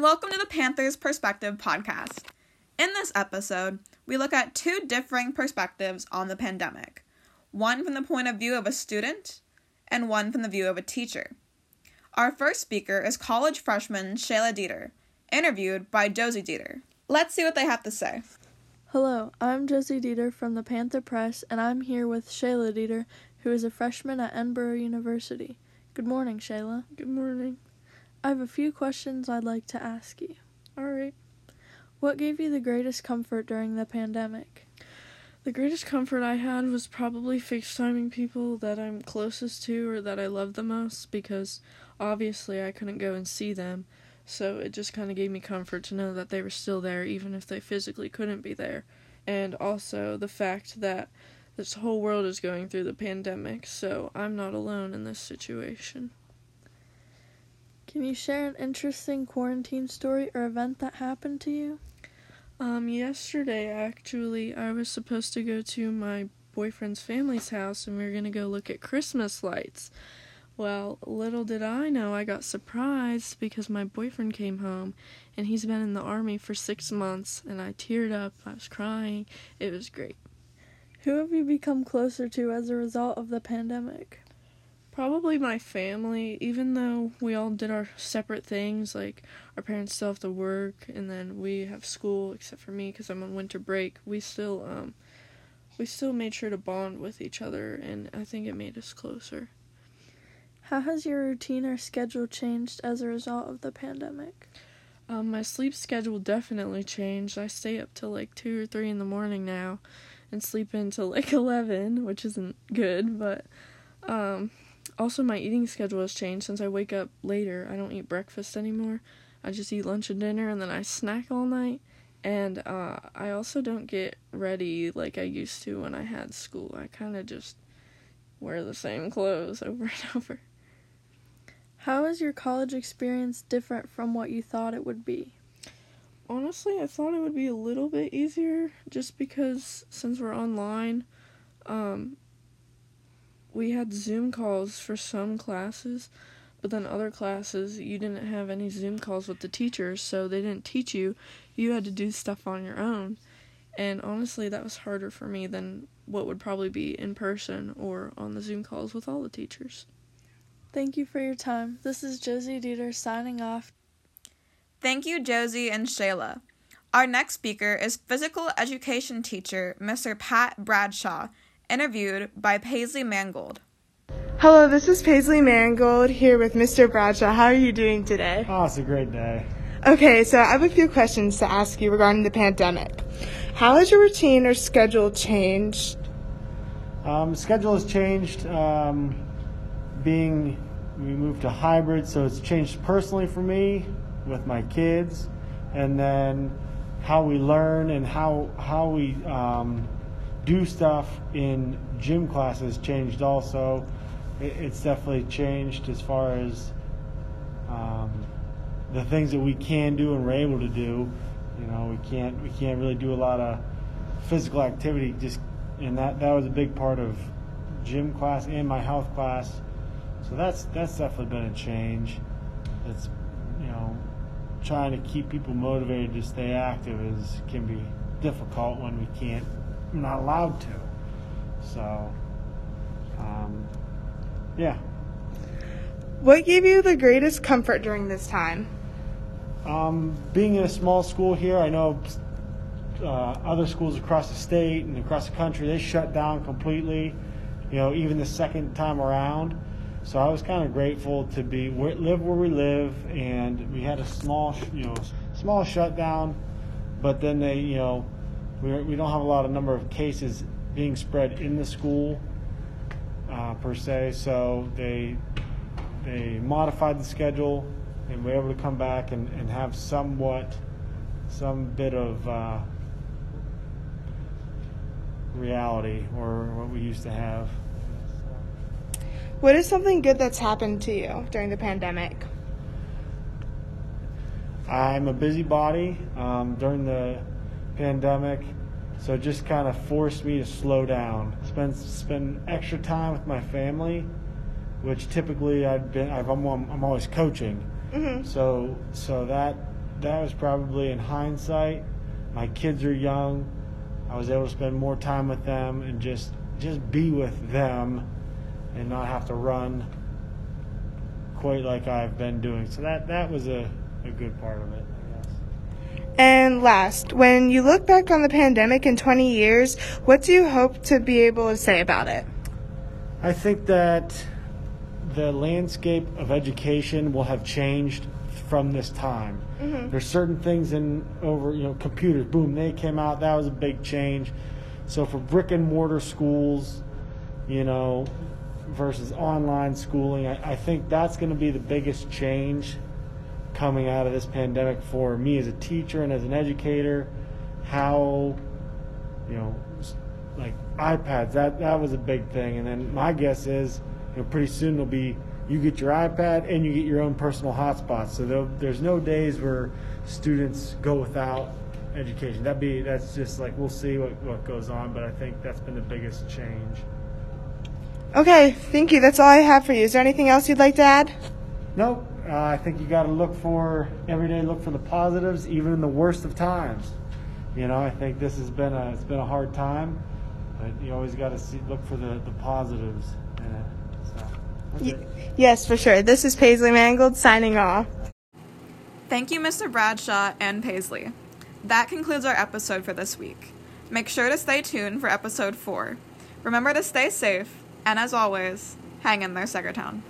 and welcome to the Panthers Perspective podcast. In this episode, we look at two differing perspectives on the pandemic one from the point of view of a student, and one from the view of a teacher. Our first speaker is college freshman Shayla Dieter, interviewed by Josie Dieter. Let's see what they have to say. Hello, I'm Josie Dieter from the Panther Press, and I'm here with Shayla Dieter, who is a freshman at Edinboro University. Good morning, Shayla. Good morning. I have a few questions I'd like to ask you. All right. What gave you the greatest comfort during the pandemic? The greatest comfort I had was probably FaceTiming people that I'm closest to or that I love the most because obviously I couldn't go and see them. So it just kind of gave me comfort to know that they were still there even if they physically couldn't be there. And also the fact that this whole world is going through the pandemic, so I'm not alone in this situation. Can you share an interesting quarantine story or event that happened to you? Um, yesterday, actually, I was supposed to go to my boyfriend's family's house and we were gonna go look at Christmas lights. Well, little did I know, I got surprised because my boyfriend came home and he's been in the army for six months and I teared up, I was crying, it was great. Who have you become closer to as a result of the pandemic? Probably my family, even though we all did our separate things, like our parents still have to work and then we have school except for me because I'm on winter break. We still um we still made sure to bond with each other and I think it made us closer. How has your routine or schedule changed as a result of the pandemic? Um, my sleep schedule definitely changed. I stay up till like 2 or 3 in the morning now and sleep until like 11, which isn't good, but um also, my eating schedule has changed since I wake up later. I don't eat breakfast anymore. I just eat lunch and dinner and then I snack all night. And uh, I also don't get ready like I used to when I had school. I kind of just wear the same clothes over and over. How is your college experience different from what you thought it would be? Honestly, I thought it would be a little bit easier just because since we're online, um, we had Zoom calls for some classes, but then other classes you didn't have any Zoom calls with the teachers, so they didn't teach you. You had to do stuff on your own. And honestly, that was harder for me than what would probably be in person or on the Zoom calls with all the teachers. Thank you for your time. This is Josie Dieter signing off. Thank you, Josie and Shayla. Our next speaker is physical education teacher Mr. Pat Bradshaw, interviewed by Paisley Mangold. Hello, this is Paisley Mangold here with Mr. Bradshaw. How are you doing today? Oh, it's a great day. Okay, so I have a few questions to ask you regarding the pandemic. How has your routine or schedule changed? Um, schedule has changed. Um, being we moved to hybrid, so it's changed personally for me with my kids, and then how we learn and how how we um, do stuff in gym classes changed also. It, it's definitely changed as far as um, the things that we can do and we're able to do. You know, we can't we can't really do a lot of physical activity. Just and that that was a big part of gym class and my health class. So that's that's definitely been a change. It's you know trying to keep people motivated to stay active is can be difficult when we can't I'm not allowed to. So, um, yeah. What gave you the greatest comfort during this time? Um, being in a small school here, I know uh, other schools across the state and across the country they shut down completely. You know, even the second time around. So I was kind of grateful to be live where we live, and we had a small, you know, small shutdown. But then they, you know, we, we don't have a lot of number of cases being spread in the school uh, per se. So they they modified the schedule and were able to come back and, and have somewhat some bit of uh, reality or what we used to have. What is something good that's happened to you during the pandemic? I'm a busybody. Um, during the pandemic, so it just kind of forced me to slow down, spend spend extra time with my family, which typically I've been I've, I'm, I'm always coaching, mm-hmm. so so that that was probably in hindsight. My kids are young. I was able to spend more time with them and just just be with them and not have to run quite like I've been doing. So that that was a, a good part of it. And last, when you look back on the pandemic in 20 years, what do you hope to be able to say about it? I think that the landscape of education will have changed from this time. Mm-hmm. There's certain things in over, you know, computers, boom, they came out. That was a big change. So for brick and mortar schools, you know, versus online schooling, I, I think that's going to be the biggest change coming out of this pandemic for me as a teacher and as an educator. How, you know, like iPads, that that was a big thing. And then my guess is, you know, pretty soon it'll be you get your iPad and you get your own personal hotspot. So there's no days where students go without education. That'd be that's just like we'll see what what goes on. But I think that's been the biggest change. Okay, thank you. That's all I have for you. Is there anything else you'd like to add? Nope. Uh, I think you got to look for every day. Look for the positives, even in the worst of times. You know, I think this has been a it's been a hard time, but you always got to see look for the the positives in it. So, Y- yes, for sure. This is Paisley Mangold signing off. Thank you, Mr. Bradshaw and Paisley. That concludes our episode for this week. Make sure to stay tuned for episode 4. Remember to stay safe, and as always, hang in there, Saegertown.